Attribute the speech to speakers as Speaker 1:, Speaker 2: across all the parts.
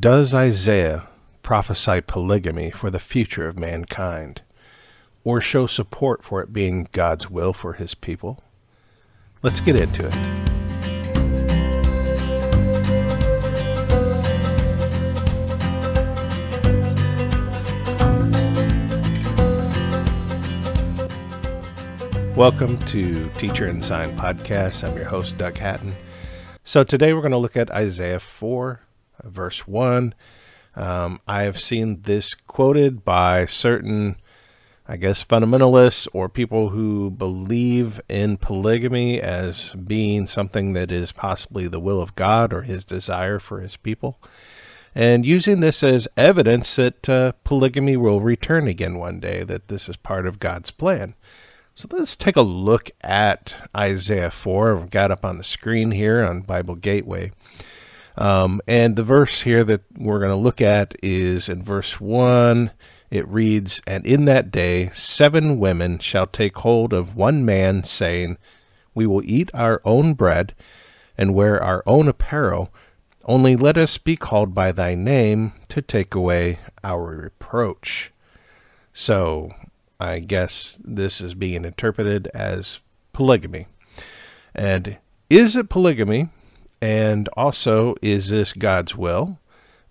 Speaker 1: Does Isaiah prophesy polygamy for the future of mankind, or show support for it being God's will for his people? Let's get into it. Welcome to Teacher and Sign Podcast. I'm your host, Doug Hatton. So today we're going to look at Isaiah 4, verse 1. Um, I have seen this quoted by certain, I guess, fundamentalists or people who believe in polygamy as being something that is possibly the will of God or his desire for his people. And using this as evidence that uh, polygamy will return again one day, that this is part of God's plan. So let's take a look at Isaiah 4. I've got up on the screen here on Bible Gateway. Um, and the verse here that we're going to look at is in verse 1. It reads, And in that day seven women shall take hold of one man, saying, We will eat our own bread and wear our own apparel. Only let us be called by thy name to take away our reproach. So I guess this is being interpreted as polygamy. And is it polygamy? And also, is this God's will?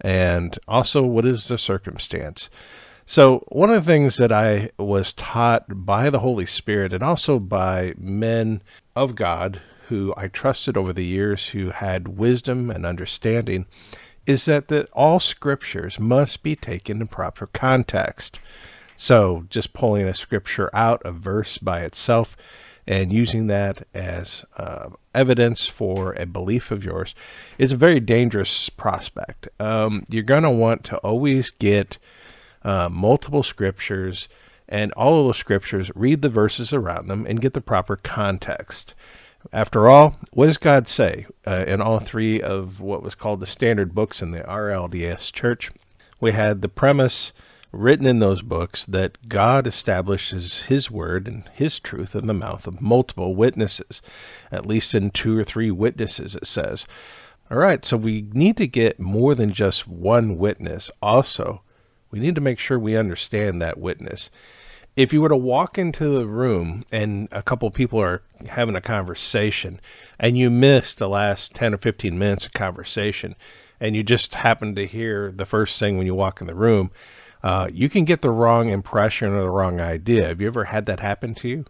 Speaker 1: And also, what is the circumstance? So, one of the things that I was taught by the Holy Spirit and also by men of God who I trusted over the years who had wisdom and understanding is that the, all scriptures must be taken in proper context. So, just pulling a scripture out, a verse by itself, and using that as uh, evidence for a belief of yours is a very dangerous prospect. Um, you're going to want to always get uh, multiple scriptures and all of those scriptures, read the verses around them, and get the proper context. After all, what does God say uh, in all three of what was called the standard books in the RLDS church? We had the premise written in those books that God establishes His word and His truth in the mouth of multiple witnesses, at least in two or three witnesses, it says. All right, so we need to get more than just one witness. Also, we need to make sure we understand that witness. If you were to walk into the room and a couple people are having a conversation and you miss the last 10 or 15 minutes of conversation and you just happen to hear the first thing when you walk in the room, uh, you can get the wrong impression or the wrong idea. Have you ever had that happen to you?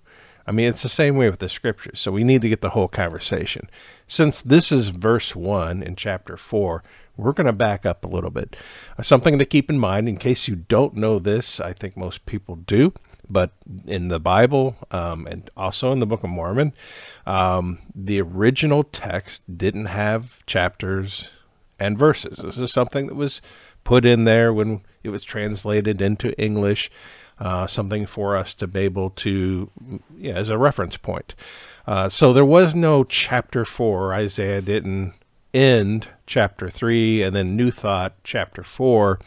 Speaker 1: I mean, it's the same way with the scriptures. So we need to get the whole conversation. Since this is verse 1 in chapter 4, we're going to back up a little bit. Uh, something to keep in mind in case you don't know this, I think most people do, but in the Bible um, and also in the Book of Mormon, um, the original text didn't have chapters and verses. This is something that was put in there when it was translated into English, uh, something for us to be able to, yeah, as a reference point. Uh, so there was no chapter four. Isaiah didn't end chapter three and then New Thought chapter four.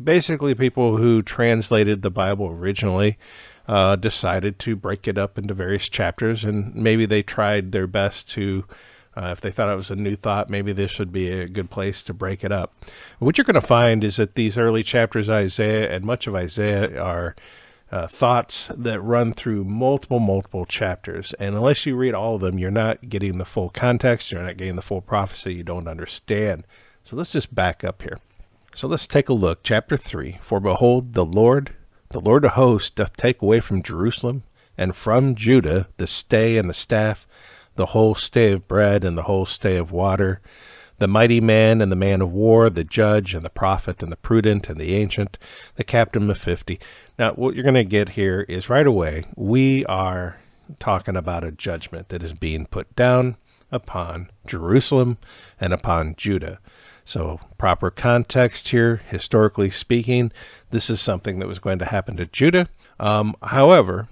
Speaker 1: Basically, people who translated the Bible originally uh, decided to break it up into various chapters, and maybe they tried their best to uh, if they thought it was a new thought, maybe this would be a good place to break it up. What you're going to find is that these early chapters Isaiah and much of Isaiah are uh, thoughts that run through multiple, multiple chapters. And unless you read all of them, you're not getting the full context, you're not getting the full prophecy, you don't understand. So let's just back up here. So let's take a look. Chapter 3 For behold, the Lord, the Lord of hosts, doth take away from Jerusalem and from Judah the stay and the staff the whole stay of bread and the whole stay of water, the mighty man and the man of war, the judge and the prophet and the prudent and the ancient, the captain of fifty. Now, what you're going to get here is right away, we are talking about a judgment that is being put down upon Jerusalem and upon Judah. So, proper context here, historically speaking, this is something that was going to happen to Judah. Um, however,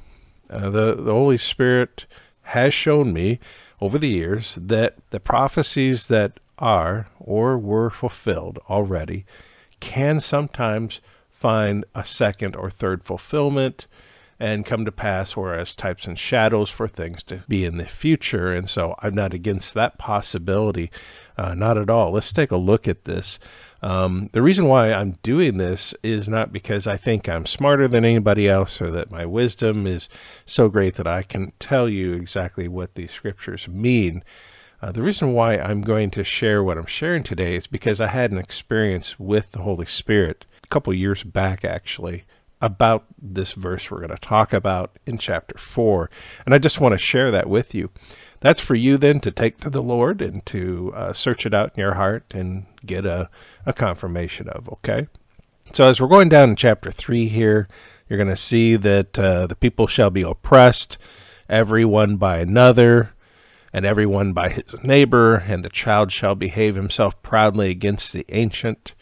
Speaker 1: uh, the, the Holy Spirit has shown me over the years that the prophecies that are or were fulfilled already can sometimes find a second or third fulfillment and come to pass, whereas types and shadows for things to be in the future. And so I'm not against that possibility, uh, not at all. Let's take a look at this. Um, the reason why I'm doing this is not because I think I'm smarter than anybody else or that my wisdom is so great that I can tell you exactly what these scriptures mean. Uh, the reason why I'm going to share what I'm sharing today is because I had an experience with the Holy Spirit a couple years back, actually, about this verse we're going to talk about in chapter 4. And I just want to share that with you. That's for you then to take to the Lord and to uh, search it out in your heart and get a, a confirmation of, okay? So as we're going down in chapter 3 here, you're going to see that uh, the people shall be oppressed, everyone by another, and everyone by his neighbor, and the child shall behave himself proudly against the ancient,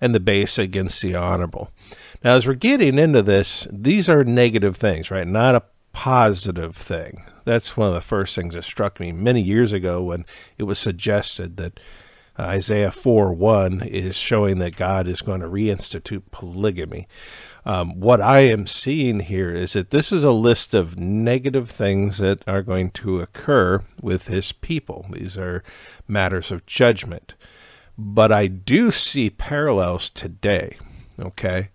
Speaker 1: and the base against the honorable. Now, as we're getting into this, these are negative things, right? Not a positive thing. That's one of the first things that struck me many years ago when it was suggested that Isaiah 4 1 is showing that God is going to reinstitute polygamy. Um, what I am seeing here is that this is a list of negative things that are going to occur with his people. These are matters of judgment. But I do see parallels today, okay?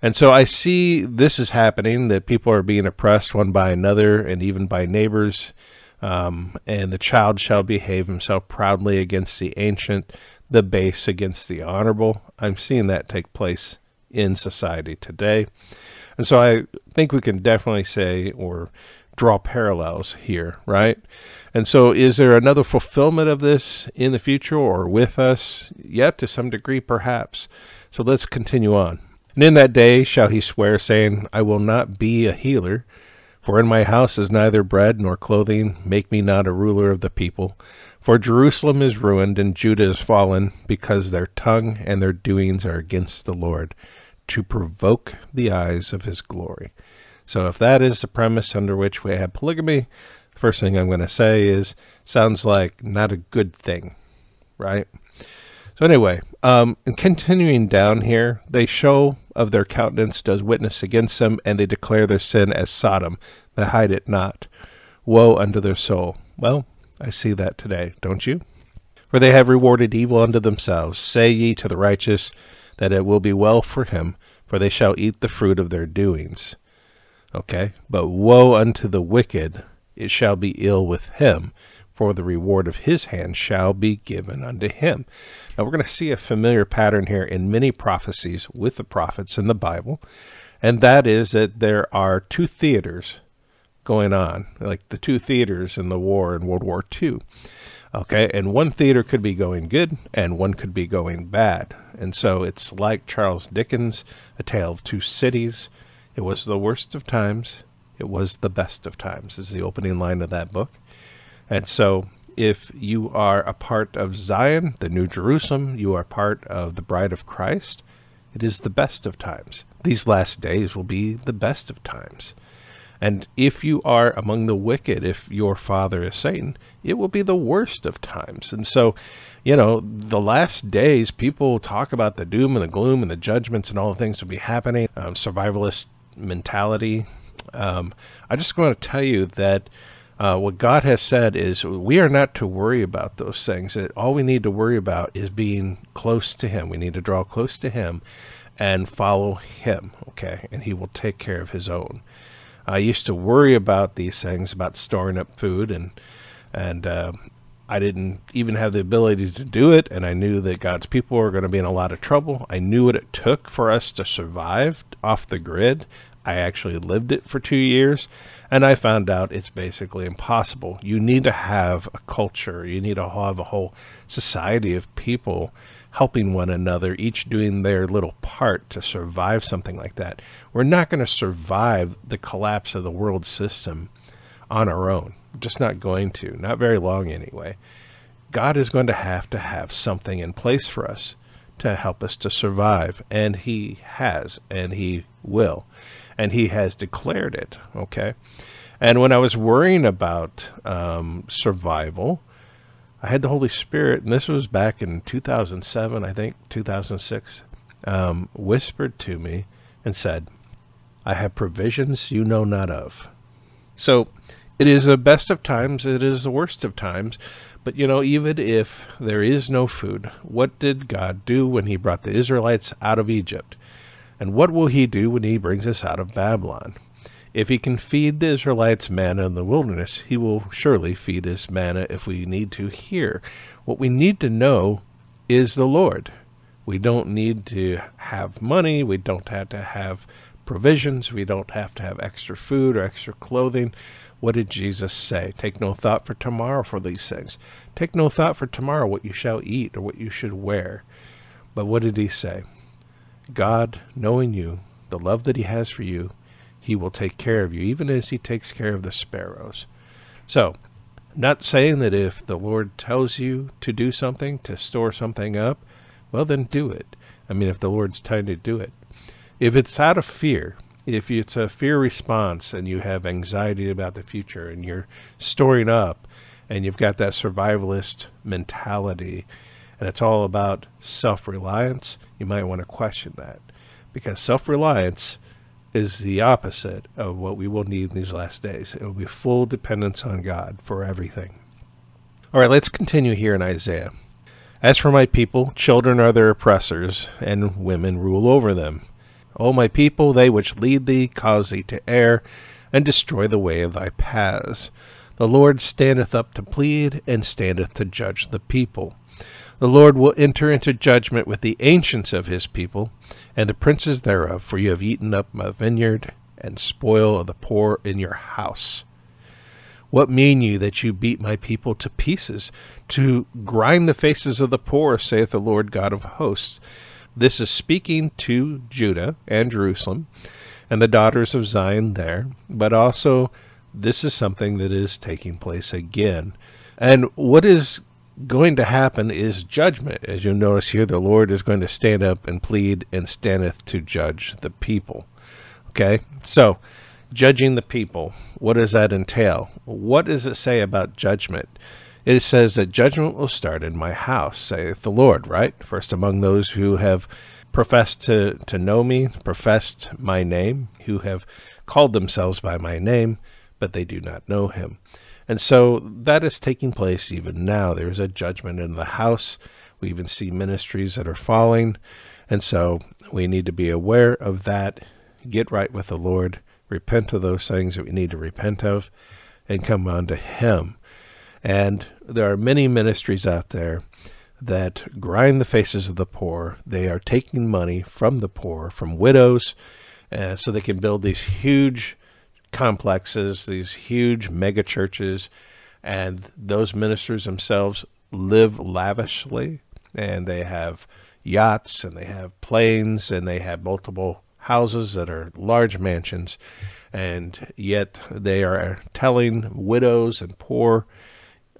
Speaker 1: And so I see this is happening that people are being oppressed one by another and even by neighbors. Um, and the child shall behave himself proudly against the ancient, the base against the honorable. I'm seeing that take place in society today. And so I think we can definitely say or draw parallels here, right? And so is there another fulfillment of this in the future or with us? Yet to some degree, perhaps. So let's continue on. And in that day shall he swear, saying, I will not be a healer, for in my house is neither bread nor clothing. Make me not a ruler of the people. For Jerusalem is ruined, and Judah is fallen, because their tongue and their doings are against the Lord to provoke the eyes of his glory. So, if that is the premise under which we have polygamy, first thing I'm going to say is sounds like not a good thing, right? So, anyway, um, and continuing down here, they show of their countenance does witness against them, and they declare their sin as Sodom, they hide it not. Woe unto their soul. Well, I see that today, don't you? For they have rewarded evil unto themselves. Say ye to the righteous, that it will be well for him, for they shall eat the fruit of their doings. Okay, but woe unto the wicked, it shall be ill with him, for the reward of his hand shall be given unto him. Now we're going to see a familiar pattern here in many prophecies with the prophets in the Bible, and that is that there are two theaters going on, like the two theaters in the war in World War II. Okay, and one theater could be going good and one could be going bad. And so it's like Charles Dickens' A Tale of Two Cities. It was the worst of times, it was the best of times, is the opening line of that book. And so if you are a part of Zion, the New Jerusalem, you are part of the bride of Christ, it is the best of times. These last days will be the best of times. And if you are among the wicked, if your father is Satan, it will be the worst of times. And so, you know, the last days, people talk about the doom and the gloom and the judgments and all the things will be happening, um, survivalist mentality. Um, I just want to tell you that uh, what God has said is we are not to worry about those things. All we need to worry about is being close to Him. We need to draw close to Him and follow Him, okay? And He will take care of His own. I used to worry about these things, about storing up food, and and uh, I didn't even have the ability to do it. And I knew that God's people were going to be in a lot of trouble. I knew what it took for us to survive off the grid. I actually lived it for two years, and I found out it's basically impossible. You need to have a culture. You need to have a whole society of people helping one another, each doing their little part to survive something like that. We're not going to survive the collapse of the world system on our own. Just not going to, not very long anyway. God is going to have to have something in place for us to help us to survive, and He has, and He will, and He has declared it, okay? And when I was worrying about um, survival, I had the Holy Spirit, and this was back in 2007, I think, 2006, um, whispered to me and said, I have provisions you know not of. So it is the best of times, it is the worst of times. But you know, even if there is no food, what did God do when He brought the Israelites out of Egypt? And what will He do when He brings us out of Babylon? If He can feed the Israelites manna in the wilderness, He will surely feed us manna if we need to here. What we need to know is the Lord. We don't need to have money. We don't have to have provisions. We don't have to have extra food or extra clothing. What did Jesus say? Take no thought for tomorrow for these things. Take no thought for tomorrow what you shall eat or what you should wear. But what did he say? God, knowing you, the love that he has for you, he will take care of you, even as he takes care of the sparrows. So, not saying that if the Lord tells you to do something, to store something up, well, then do it. I mean, if the Lord's telling you to do it. If it's out of fear, if it's a fear response and you have anxiety about the future and you're storing up and you've got that survivalist mentality and it's all about self reliance, you might want to question that. Because self reliance is the opposite of what we will need in these last days. It will be full dependence on God for everything. All right, let's continue here in Isaiah. As for my people, children are their oppressors, and women rule over them. O my people, they which lead thee cause thee to err, and destroy the way of thy paths. The Lord standeth up to plead, and standeth to judge the people. The Lord will enter into judgment with the ancients of his people, and the princes thereof, for you have eaten up my vineyard, and spoil of the poor in your house. What mean you that you beat my people to pieces, to grind the faces of the poor, saith the Lord God of hosts? This is speaking to Judah and Jerusalem and the daughters of Zion there, but also this is something that is taking place again. And what is going to happen is judgment. As you notice here, the Lord is going to stand up and plead and standeth to judge the people. Okay? So, judging the people, what does that entail? What does it say about judgment? it says that judgment will start in my house, saith the Lord, right? First among those who have professed to, to know me, professed my name, who have called themselves by my name, but they do not know him. And so that is taking place even now. There is a judgment in the house. We even see ministries that are falling. And so we need to be aware of that, get right with the Lord, repent of those things that we need to repent of, and come unto Him. And there are many ministries out there that grind the faces of the poor. They are taking money from the poor, from widows, uh, so they can build these huge complexes, these huge mega churches, and those ministers themselves live lavishly, and they have yachts, and they have planes, and they have multiple houses that are large mansions, and yet they are telling widows and poor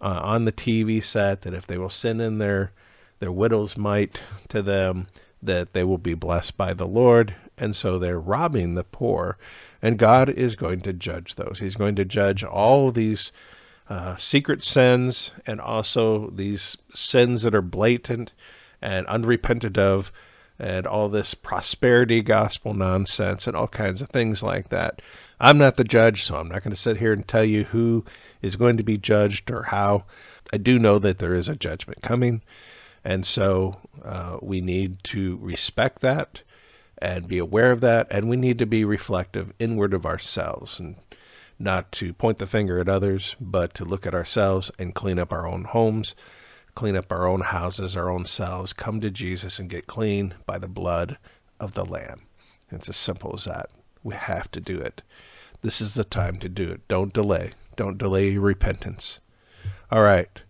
Speaker 1: uh, on the TV set that if they will send in their their widow's mite to them, that they will be blessed by the Lord. And so they're robbing the poor, and God is going to judge those. He's going to judge all these uh, secret sins and also these sins that are blatant and unrepented of, and all this prosperity gospel nonsense and all kinds of things like that. I'm not the judge, so I'm not going to sit here and tell you who is going to be judged or how. I do know that there is a judgment coming, and so uh, we need to respect that and be aware of that, and we need to be reflective inward of ourselves and not to point the finger at others, but to look at ourselves and clean up our own homes, clean up our own houses, our own selves, come to Jesus and get clean by the blood of the Lamb. It's as simple as that. We have to do it. This is the time to do it. Don't delay. Don't delay your repentance. All right.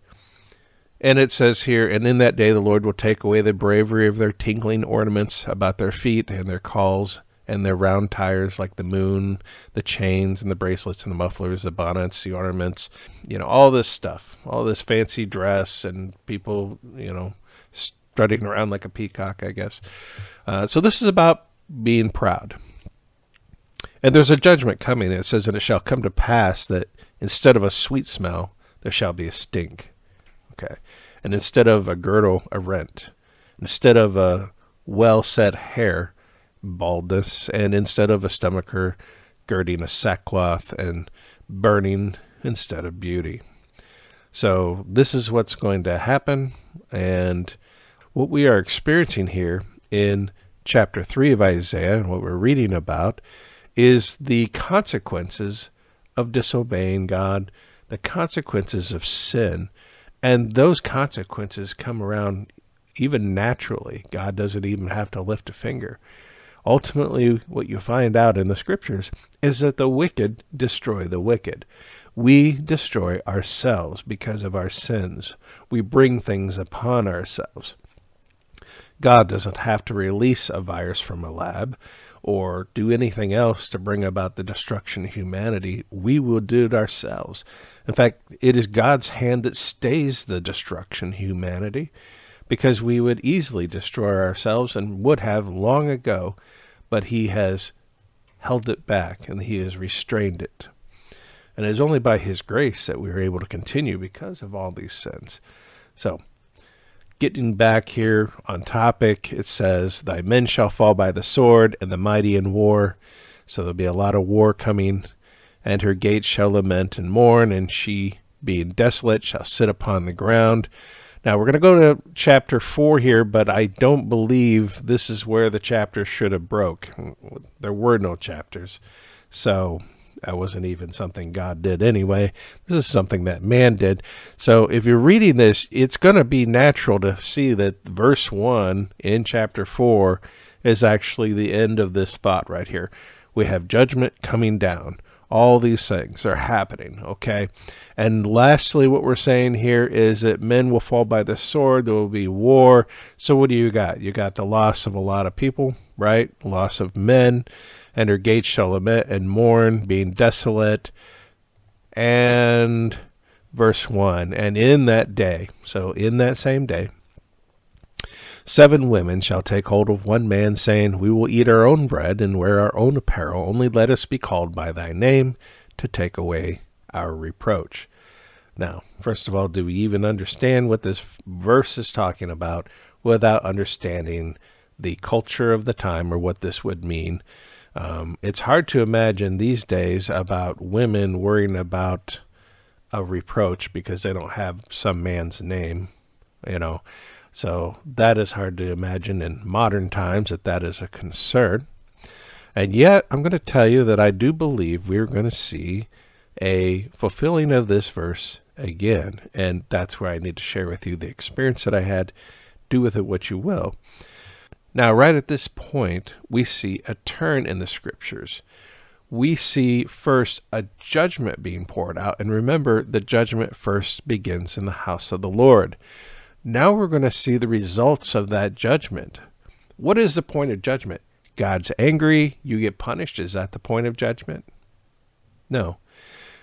Speaker 1: And it says here, and in that day the Lord will take away the bravery of their tinkling ornaments about their feet and their cauls and their round tires like the moon, the chains and the bracelets and the mufflers, the bonnets, the ornaments, you know, all this stuff, all this fancy dress and people, you know, strutting around like a peacock, I guess. Uh, so this is about being proud. And there's a judgment coming. It says, and it shall come to pass that Instead of a sweet smell, there shall be a stink. Okay. And instead of a girdle, a rent. Instead of a well set hair, baldness, and instead of a stomacher, girding a sackcloth and burning instead of beauty. So, this is what's going to happen, and what we are experiencing here in chapter 3 of Isaiah and what we're reading about is the consequences of disobeying God, the consequences of sin. And those consequences come around even naturally. God doesn't even have to lift a finger. Ultimately, what you find out in the scriptures is that the wicked destroy the wicked. We destroy ourselves because of our sins. We bring things upon ourselves. God doesn't have to release a virus from a lab or do anything else to bring about the destruction of humanity. We will do it ourselves. In fact, it is God's hand that stays the destruction of humanity because we would easily destroy ourselves and would have long ago, but He has held it back and He has restrained it. And it is only by His grace that we are able to continue because of all these sins. So, getting back here on topic, it says, Thy men shall fall by the sword, and the mighty in war. So there'll be a lot of war coming. And her gates shall lament and mourn, and she, being desolate, shall sit upon the ground. Now we're going to go to chapter 4 here, but I don't believe this is where the chapter should have broke. There were no chapters. So that wasn't even something God did anyway. This is something that man did. So if you're reading this, it's going to be natural to see that verse 1 in chapter 4 is actually the end of this thought right here. We have judgment coming down. All these things are happening, okay? And lastly, what we're saying here is that men will fall by the sword, there will be war. So, what do you got? You got the loss of a lot of people, right? Loss of men and her gates shall lament and mourn, being desolate. And verse 1 And in that day, so in that same day, seven women shall take hold of one man, saying, We will eat our own bread and wear our own apparel, only let us be called by thy name to take away our reproach. Now, first of all, do we even understand what this verse is talking about without understanding the culture of the time or what this would mean? Um, it's hard to imagine these days about women worrying about a reproach because they don't have some man's name, you know. So that is hard to imagine in modern times that that is a concern. And yet, I'm going to tell you that I do believe we're going to see a fulfilling of this verse again. And that's where I need to share with you the experience that I had. Do with it what you will. Now, right at this point, we see a turn in the scriptures. We see first a judgment being poured out. And remember, the judgment first begins in the house of the Lord. Now we're going to see the results of that judgment. What is the point of judgment? God's angry, you get punished. Is that the point of judgment? No.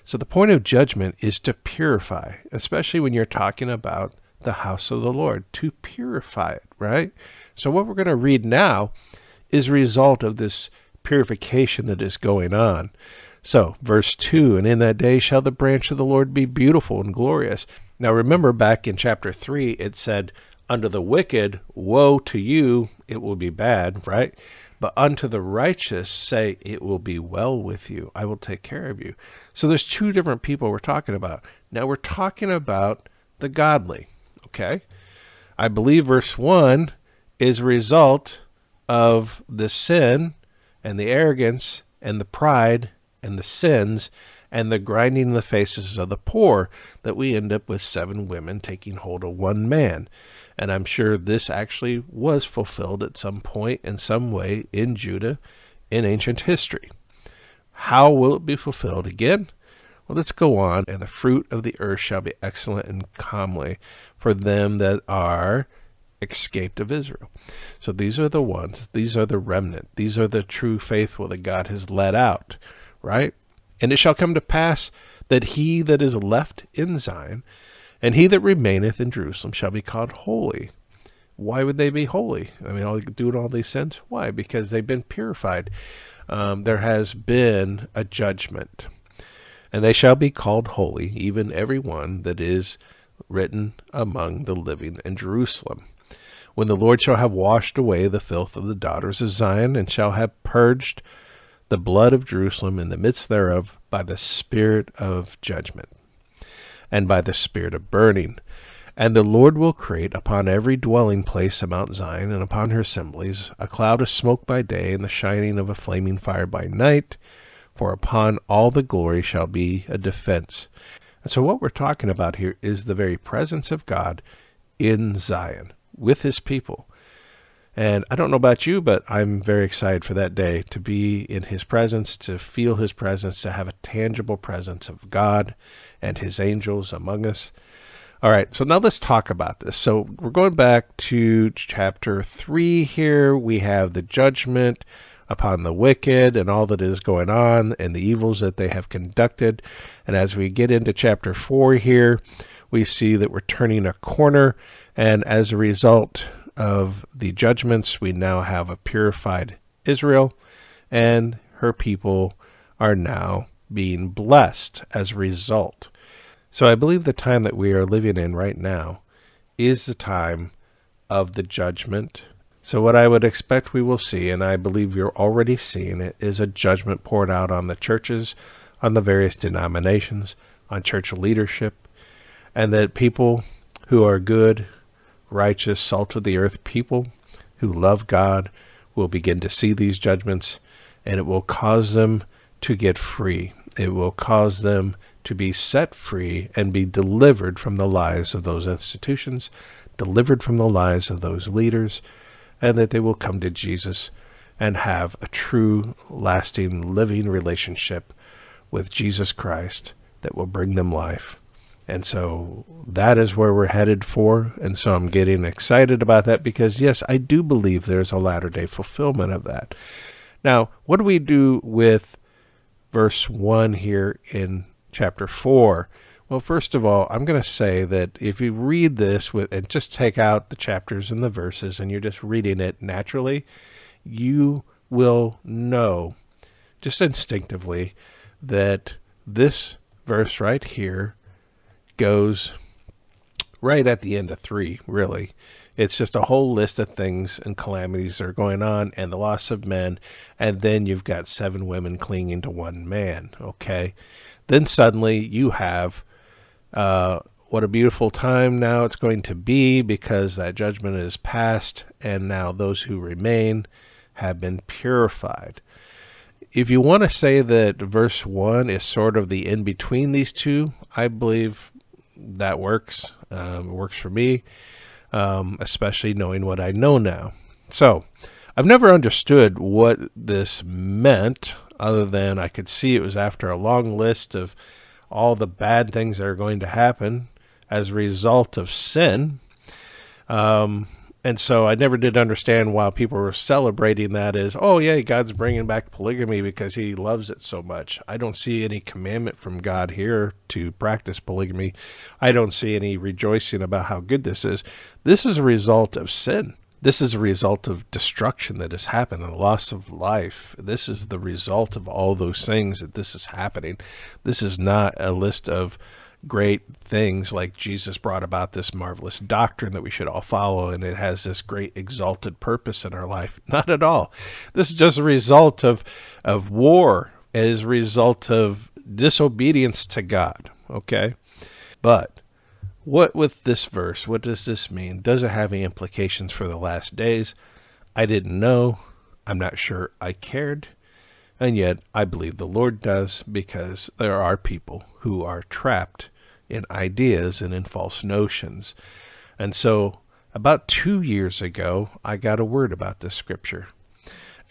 Speaker 1: So the point of judgment is to purify, especially when you're talking about the house of the Lord, to purify it, right? So, what we're going to read now is a result of this purification that is going on. So, verse 2 And in that day shall the branch of the Lord be beautiful and glorious. Now, remember back in chapter 3, it said, Unto the wicked, woe to you, it will be bad, right? But unto the righteous, say, It will be well with you. I will take care of you. So, there's two different people we're talking about. Now, we're talking about the godly, okay? I believe verse 1 is a result of the sin and the arrogance and the pride and the sins and the grinding in the faces of the poor that we end up with seven women taking hold of one man. And I'm sure this actually was fulfilled at some point in some way in Judah in ancient history. How will it be fulfilled again? Well, let's go on. And the fruit of the earth shall be excellent and comely for them that are escaped of Israel. So these are the ones, these are the remnant, these are the true faithful that God has led out, right? And it shall come to pass that he that is left in Zion and he that remaineth in Jerusalem shall be called holy. Why would they be holy? I mean, all doing all these sins? Why? Because they've been purified. Um, there has been a judgment, and they shall be called holy, even every one that is written among the living in Jerusalem. when the Lord shall have washed away the filth of the daughters of Zion, and shall have purged the blood of Jerusalem in the midst thereof by the spirit of judgment, and by the spirit of burning. And the Lord will create upon every dwelling place of Mount Zion, and upon her assemblies, a cloud of smoke by day, and the shining of a flaming fire by night, for upon all the glory shall be a defense. And so, what we're talking about here is the very presence of God in Zion with his people. And I don't know about you, but I'm very excited for that day to be in his presence, to feel his presence, to have a tangible presence of God and his angels among us. All right, so now let's talk about this. So we're going back to chapter 3 here. We have the judgment upon the wicked and all that is going on and the evils that they have conducted. And as we get into chapter 4 here, we see that we're turning a corner and as a result of the judgments, we now have a purified Israel, and her people are now being blessed as a result. So I believe the time that we are living in right now is the time of the judgment. So, what I would expect we will see, and I believe you're already seeing it, is a judgment poured out on the churches, on the various denominations, on church leadership, and that people who are good, righteous, salt of the earth people who love God will begin to see these judgments, and it will cause them to get free. It will cause them to be set free and be delivered from the lies of those institutions, delivered from the lies of those leaders, and that they will come to Jesus and have a true, lasting, living relationship with Jesus Christ that will bring them life. And so that is where we're headed for. And so I'm getting excited about that because, yes, I do believe there's a latter day fulfillment of that. Now, what do we do with verse 1 here in chapter 4? Well, first of all, I'm going to say that if you read this with and just take out the chapters and the verses and you're just reading it naturally, you will know just instinctively that this verse right here goes right at the end of three, really. It's just a whole list of things and calamities that are going on and the loss of men. And then you've got seven women clinging to one man. Okay. Then suddenly you have uh, what a beautiful time now it's going to be because that judgment is past. And now those who remain have been purified. If you want to say that verse 1 is sort of the in between these two, I believe that works. Um, it works for me, um, especially knowing what I know now. So, I've never understood what this meant, other than I could see it was after a long list of all the bad things that are going to happen as a result of sin. Um, and so I never did understand why people were celebrating that as, oh, yeah, God's bringing back polygamy because he loves it so much. I don't see any commandment from God here to practice polygamy. I don't see any rejoicing about how good this is. This is a result of sin. This is a result of destruction that has happened and loss of life. This is the result of all those things that this is happening. This is not a list of great things like Jesus brought about this marvelous doctrine that we should all follow and it has this great exalted purpose in our life. Not at all. This is just a result of of war as a result of disobedience to God. Okay? But what with this verse, what does this mean? Does it have any implications for the last days? I didn't know. I'm not sure I cared. And yet, I believe the Lord does because there are people who are trapped in ideas and in false notions. And so, about two years ago, I got a word about this scripture.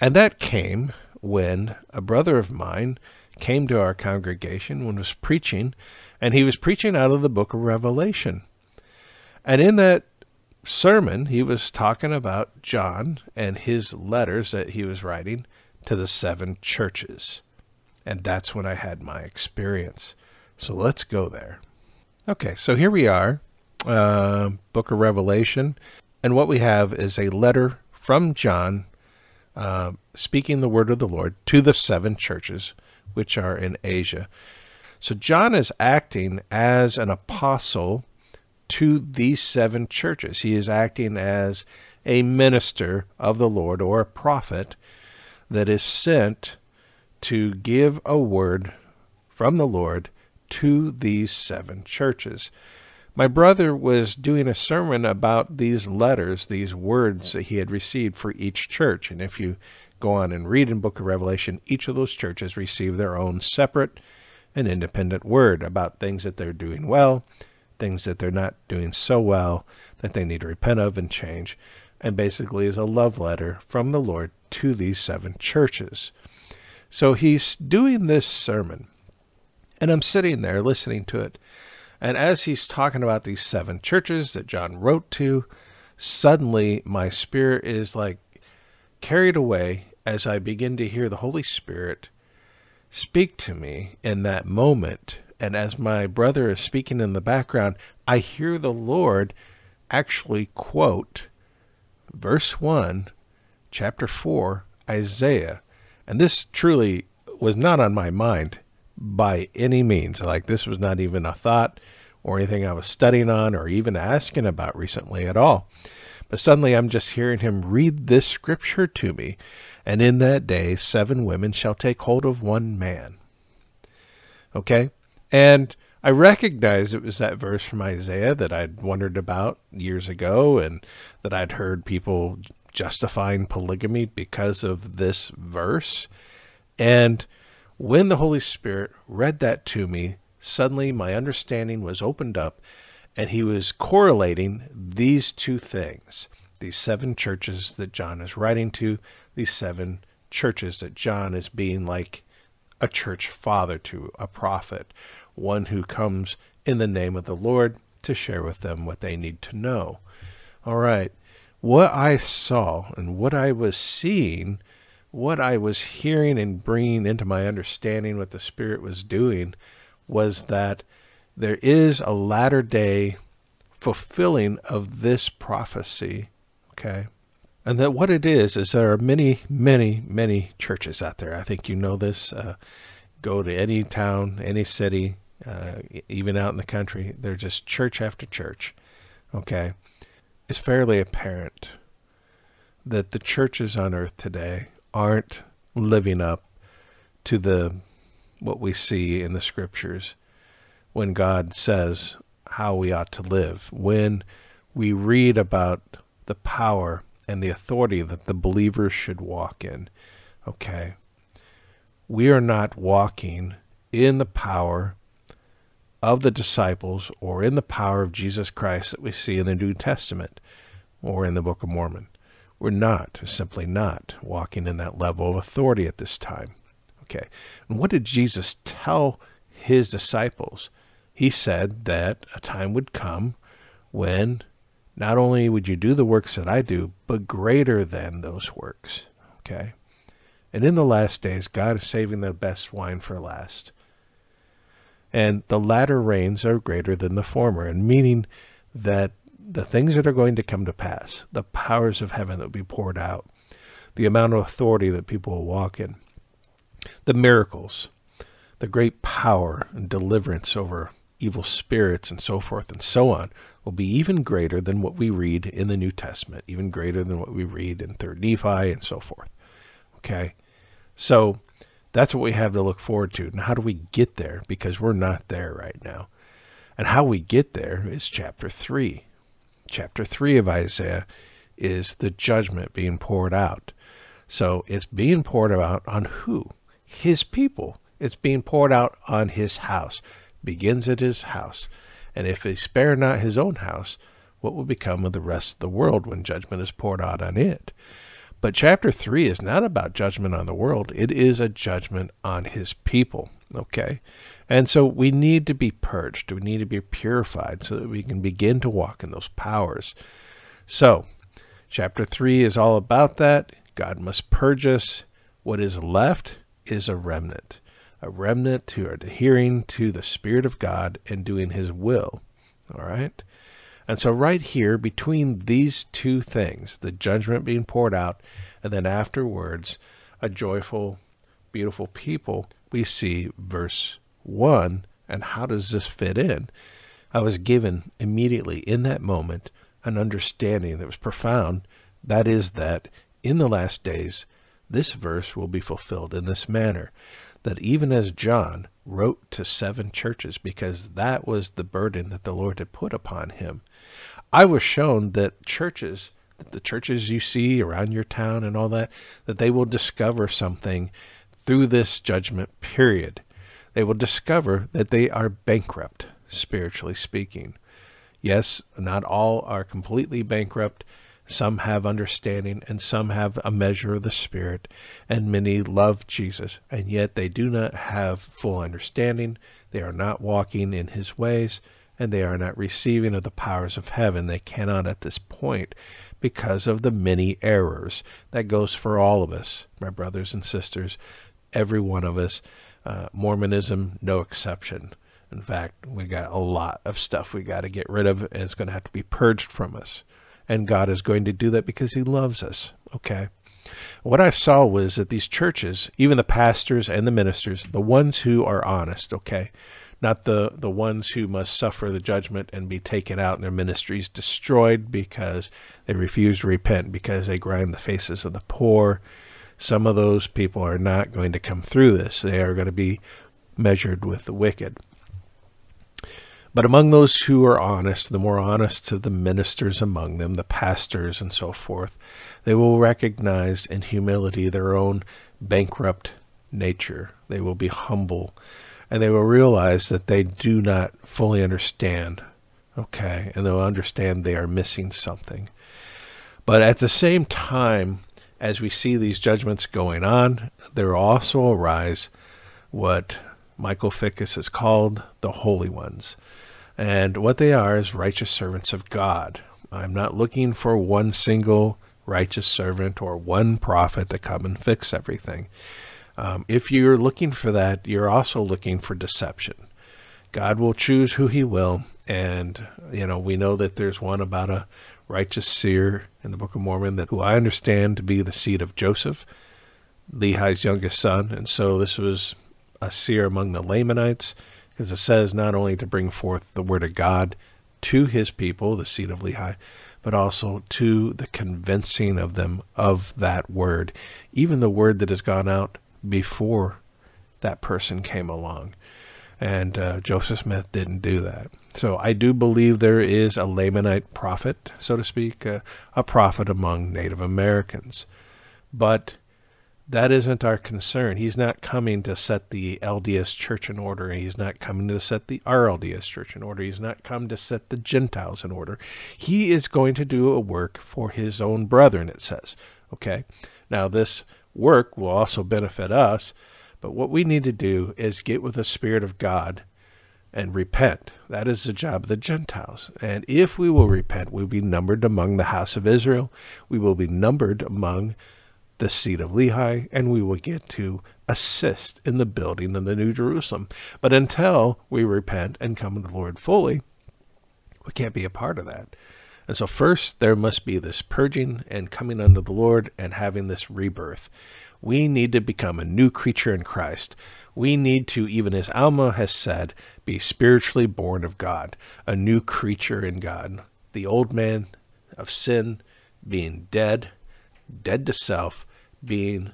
Speaker 1: And that came when a brother of mine came to our congregation when was preaching, and he was preaching out of the book of Revelation. And in that sermon, he was talking about John and his letters that he was writing to the seven churches. And that's when I had my experience. So let's go there. Okay, so here we are, uh, Book of Revelation, and what we have is a letter from John uh, speaking the word of the Lord to the seven churches which are in Asia. So John is acting as an apostle to these seven churches. He is acting as a minister of the Lord or a prophet that is sent to give a word from the Lord to these seven churches. My brother was doing a sermon about these letters, these words that he had received for each church. And if you go on and read in book of Revelation, each of those churches received their own separate and independent word about things that they're doing well, things that they're not doing so well that they need to repent of and change, and basically is a love letter from the Lord to these seven churches. So he's doing this sermon, and I'm sitting there listening to it. And as he's talking about these seven churches that John wrote to, suddenly my spirit is like carried away as I begin to hear the Holy Spirit speak to me in that moment. And as my brother is speaking in the background, I hear the Lord actually quote verse 1, chapter 4, Isaiah. And this truly was not on my mind by any means. Like, this was not even a thought or anything I was studying on or even asking about recently at all. But suddenly I'm just hearing him read this scripture to me. And in that day, seven women shall take hold of one man. Okay? And I recognize it was that verse from Isaiah that I'd wondered about years ago and that I'd heard people justifying polygamy because of this verse. And when the Holy Spirit read that to me, suddenly my understanding was opened up and he was correlating these two things these seven churches that John is writing to, these seven churches that John is being like a church father to, a prophet, one who comes in the name of the Lord to share with them what they need to know. All right. What I saw and what I was seeing, what I was hearing and bringing into my understanding what the Spirit was doing was that there is a latter day fulfilling of this prophecy. Okay. And that what it is, is there are many, many, many churches out there. I think you know this. Uh, go to any town, any city, uh, even out in the country, they're just church after church. Okay, it's fairly apparent that the churches on earth today aren't living up to the what we see in the scriptures when God says how we ought to live. When we read about the power and the authority that the believers should walk in. Okay. We are not walking in the power of the disciples or in the power of Jesus Christ that we see in the New Testament or in the Book of Mormon. We're not, simply not, walking in that level of authority at this time. Okay. And what did Jesus tell his disciples? He said that a time would come when not only would you do the works that I do, but greater than those works. Okay. And in the last days, God is saving the best wine for last and the latter rains are greater than the former, and meaning that the things that are going to come to pass, the powers of heaven that will be poured out, the amount of authority that people will walk in, the miracles, the great power and deliverance over evil spirits and so forth and so on will be even greater than what we read in the New Testament, even greater than what we read in 3rd Nephi and so forth. Okay? So that's what we have to look forward to. And how do we get there? Because we're not there right now. And how we get there is chapter 3. Chapter 3 of Isaiah is the judgment being poured out. So it's being poured out on who? His people. It's being poured out on his house. Begins at his house. And if he spare not his own house, what will become of the rest of the world when judgment is poured out on it? But chapter 3 is not about judgment on the world, it is a judgment on his people. Okay? And so we need to be purged, we need to be purified so that we can begin to walk in those powers. So, chapter 3 is all about that. God must purge us. What is left is a remnant, a remnant who are adhering to the Spirit of God and doing His will. All right? And so, right here, between these two things, the judgment being poured out, and then afterwards, a joyful, beautiful people, we see verse 1. And how does this fit in? I was given immediately in that moment an understanding that was profound That is, that in the last days, this verse will be fulfilled in this manner that even as John wrote to seven churches, because that was the burden that the Lord had put upon him, I was shown that churches, that the churches you see around your town and all that, that they will discover something through this judgment period. They will discover that they are bankrupt, spiritually speaking. Yes, not all are completely bankrupt. Some have understanding, and some have a measure of the Spirit, and many love Jesus, and yet they do not have full understanding. They are not walking in His ways, and they are not receiving of the powers of heaven. They cannot at this point because of the many errors. That goes for all of us, my brothers and sisters, every one of us. Uh, Mormonism, no exception. In fact, we got a lot of stuff we got to get rid of, and it's going to have to be purged from us. And God is going to do that because He loves us. Okay. What I saw was that these churches, even the pastors and the ministers, the ones who are honest, okay, not the, the ones who must suffer the judgment and be taken out and their ministries destroyed because they refuse to repent, because they grind the faces of the poor. Some of those people are not going to come through this. They are going to be measured with the wicked. But among those who are honest, the more honest of the ministers among them, the pastors and so forth, they will recognize in humility their own bankrupt nature. They will be humble and they will realize that they do not fully understand. Okay, and they'll understand they are missing something. But at the same time, as we see these judgments going on, there also arise what Michael Fickus has called the holy ones. And what they are is righteous servants of God. I'm not looking for one single righteous servant or one prophet to come and fix everything. Um, if you're looking for that, you're also looking for deception. God will choose who he will. And, you know, we know that there's one about a righteous seer in the Book of Mormon that who I understand to be the seed of Joseph, Lehi's youngest son. And so this was a seer among the Lamanites because it says not only to bring forth the word of God to his people, the seed of Lehi, but also to the convincing of them of that word, even the word that has gone out before that person came along. And uh, Joseph Smith didn't do that. So I do believe there is a Lamanite prophet, so to speak, uh, a prophet among Native Americans. But that isn't our concern. He's not coming to set the LDS church in order. He's not coming to set the RLDS church in order. He's not come to set the Gentiles in order. He is going to do a work for his own brethren, it says. Okay? Now, this work will also benefit us, but what we need to do is get with the Spirit of God and repent. That is the job of the Gentiles. And if we will repent, we'll be numbered among the house of Israel. We will be numbered among the seat of Lehi, and we will get to assist in the building of the New Jerusalem. But until we repent and come to the Lord fully, we can't be a part of that. And so, first, there must be this purging and coming unto the Lord and having this rebirth. We need to become a new creature in Christ. We need to, even as Alma has said, be spiritually born of God, a new creature in God. The old man of sin being dead dead to self, being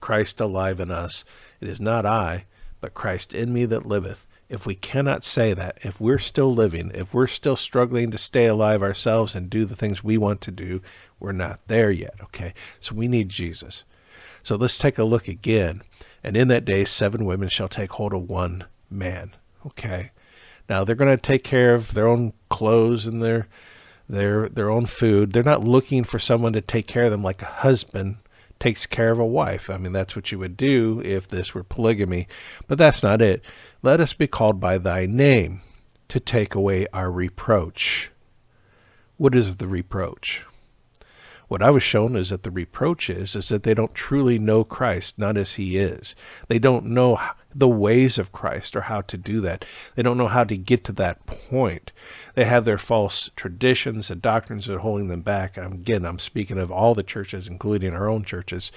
Speaker 1: Christ alive in us. It is not I, but Christ in me that liveth. If we cannot say that, if we're still living, if we're still struggling to stay alive ourselves and do the things we want to do, we're not there yet, okay? So we need Jesus. So let's take a look again. And in that day, seven women shall take hold of one man, okay? Now they're going to take care of their own clothes and their their their own food. They're not looking for someone to take care of them like a husband takes care of a wife. I mean, that's what you would do if this were polygamy, but that's not it. Let us be called by thy name to take away our reproach. What is the reproach? What I was shown is that the reproach is is that they don't truly know Christ, not as he is. They don't know the ways of Christ or how to do that. They don't know how to get to that point. They have their false traditions and doctrines that are holding them back. And again, I'm speaking of all the churches, including our own churches.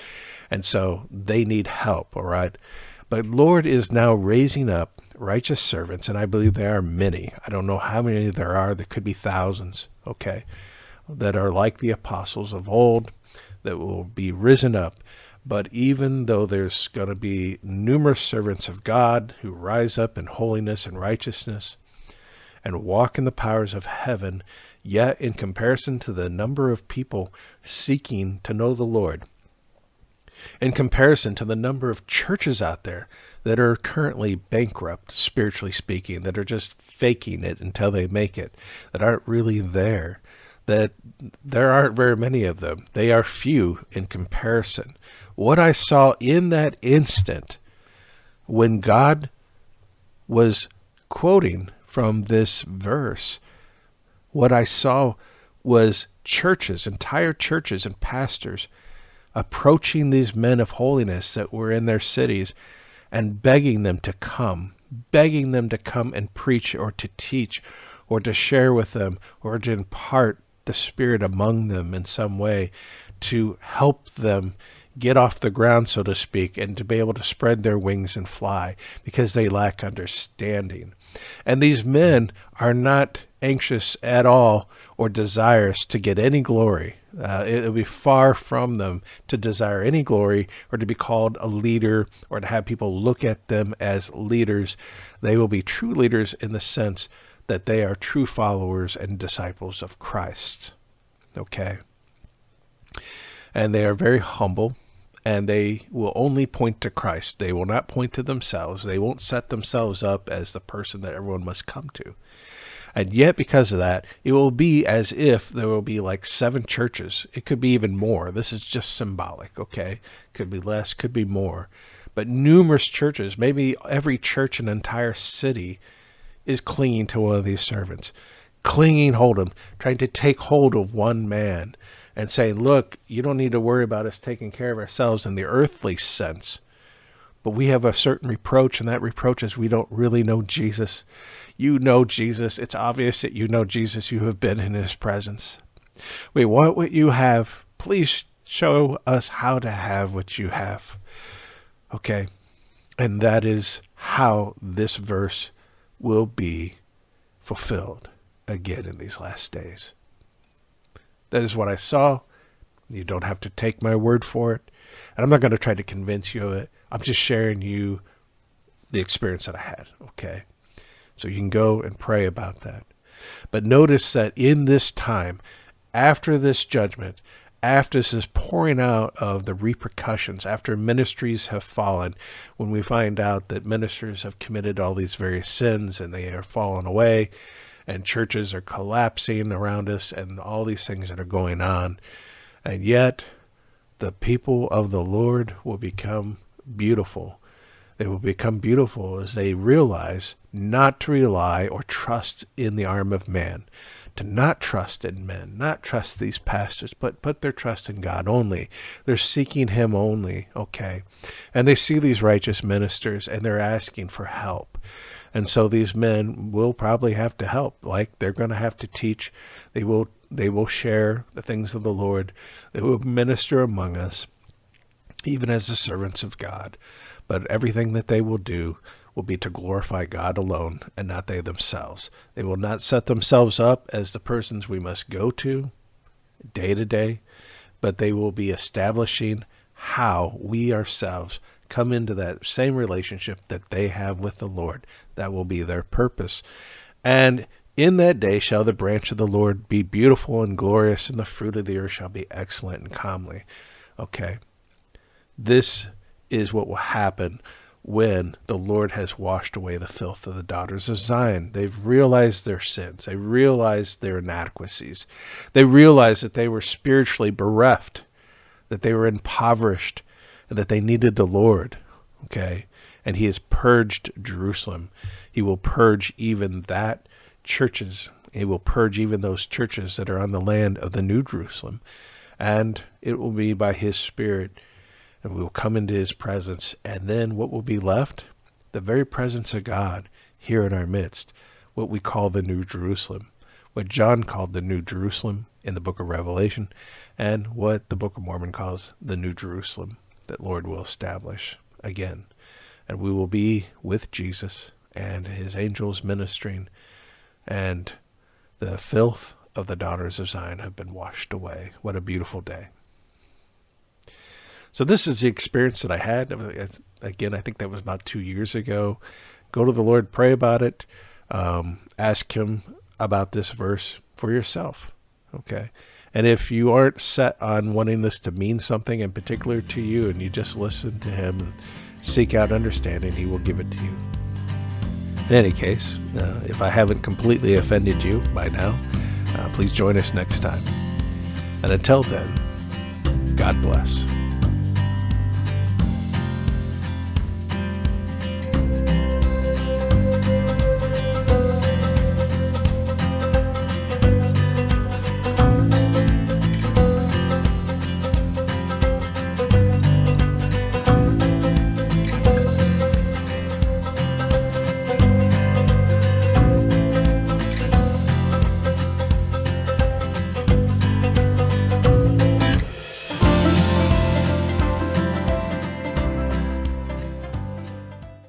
Speaker 1: And so they need help, all right? But Lord is now raising up righteous servants, and I believe there are many. I don't know how many there are. There could be thousands, okay? that are like the apostles of old, that will be risen up. But even though there's going to be numerous servants of God who rise up in holiness and righteousness and walk in the powers of heaven, yet in comparison to the number of people seeking to know the Lord, in comparison to the number of churches out there that are currently bankrupt, spiritually speaking, that are just faking it until they make it, that aren't really there, that there aren't very many of them. They are few in comparison. What I saw in that instant when God was quoting from this verse, what I saw was churches, entire churches and pastors approaching these men of holiness that were in their cities and begging them to come, begging them to come and preach or to teach or to share with them or to impart the Spirit among them in some way to help them get off the ground, so to speak, and to be able to spread their wings and fly because they lack understanding. And these men are not anxious at all or desirous to get any glory. Uh, it will be far from them to desire any glory or to be called a leader or to have people look at them as leaders. They will be true leaders in the sense that they are true followers and disciples of Christ. Okay? And they are very humble and they will only point to Christ. They will not point to themselves. They won't set themselves up as the person that everyone must come to. And yet, because of that, it will be as if there will be like seven churches. It could be even more. This is just symbolic, okay? Could be less, could be more. But numerous churches, maybe every church in an entire city, is clinging to one of these servants, clinging hold of him, trying to take hold of one man and saying, Look, you don't need to worry about us taking care of ourselves in the earthly sense. But we have a certain reproach, and that reproach is we don't really know Jesus. You know Jesus. It's obvious that you know Jesus. You have been in his presence. We want what you have. Please show us how to have what you have. Okay? And that is how this verse will be fulfilled again in these last days. That is what I saw. You don't have to take my word for it. And I'm not going to try to convince you of it. I'm just sharing you the experience that I had, okay? So you can go and pray about that. But notice that in this time, after this judgment, after this pouring out of the repercussions, after ministries have fallen, when we find out that ministers have committed all these various sins and they are fallen away, and churches are collapsing around us and all these things that are going on. And yet, the people of the Lord will become beautiful. They will become beautiful as they realize not to rely or trust in the arm of man, to not trust in men, not trust these pastors, but put their trust in God only. They're seeking Him only, okay? And they see these righteous ministers and they're asking for help. And so these men will probably have to help. Like they're going to have to teach. They will they will share the things of the Lord. They will minister among us, even as the servants of God. But everything that they will do will be to glorify God alone and not they themselves. They will not set themselves up as the persons we must go to day to day, but they will be establishing how we ourselves come into that same relationship that they have with the Lord. That will be their purpose. And in that day shall the branch of the Lord be beautiful and glorious, and the fruit of the earth shall be excellent and comely. Okay. This is what will happen when the Lord has washed away the filth of the daughters of Zion. They've realized their sins. They realized their inadequacies. They realized that they were spiritually bereft, that they were impoverished, that they needed the Lord. Okay? And he has purged Jerusalem. He will purge even that churches. He will purge even those churches that are on the land of the New Jerusalem. And it will be by his Spirit. And we will come into his presence. And then what will be left? The very presence of God here in our midst. What we call the New Jerusalem. What John called the New Jerusalem in the book of Revelation. And what the Book of Mormon calls the New Jerusalem that Lord will establish again. And we will be with Jesus and his angels ministering, and the filth of the daughters of Zion have been washed away. What a beautiful day. So this is the experience that I had. Again, I think that was about two years ago. Go to the Lord, pray about it, um, ask Him about this verse for yourself. Okay. And if you aren't set on wanting this to mean something in particular to you and you just listen to Him and seek out understanding, He will give it to you. In any case, uh, if I haven't completely offended you by now, uh, please join us next time. And until then, God bless.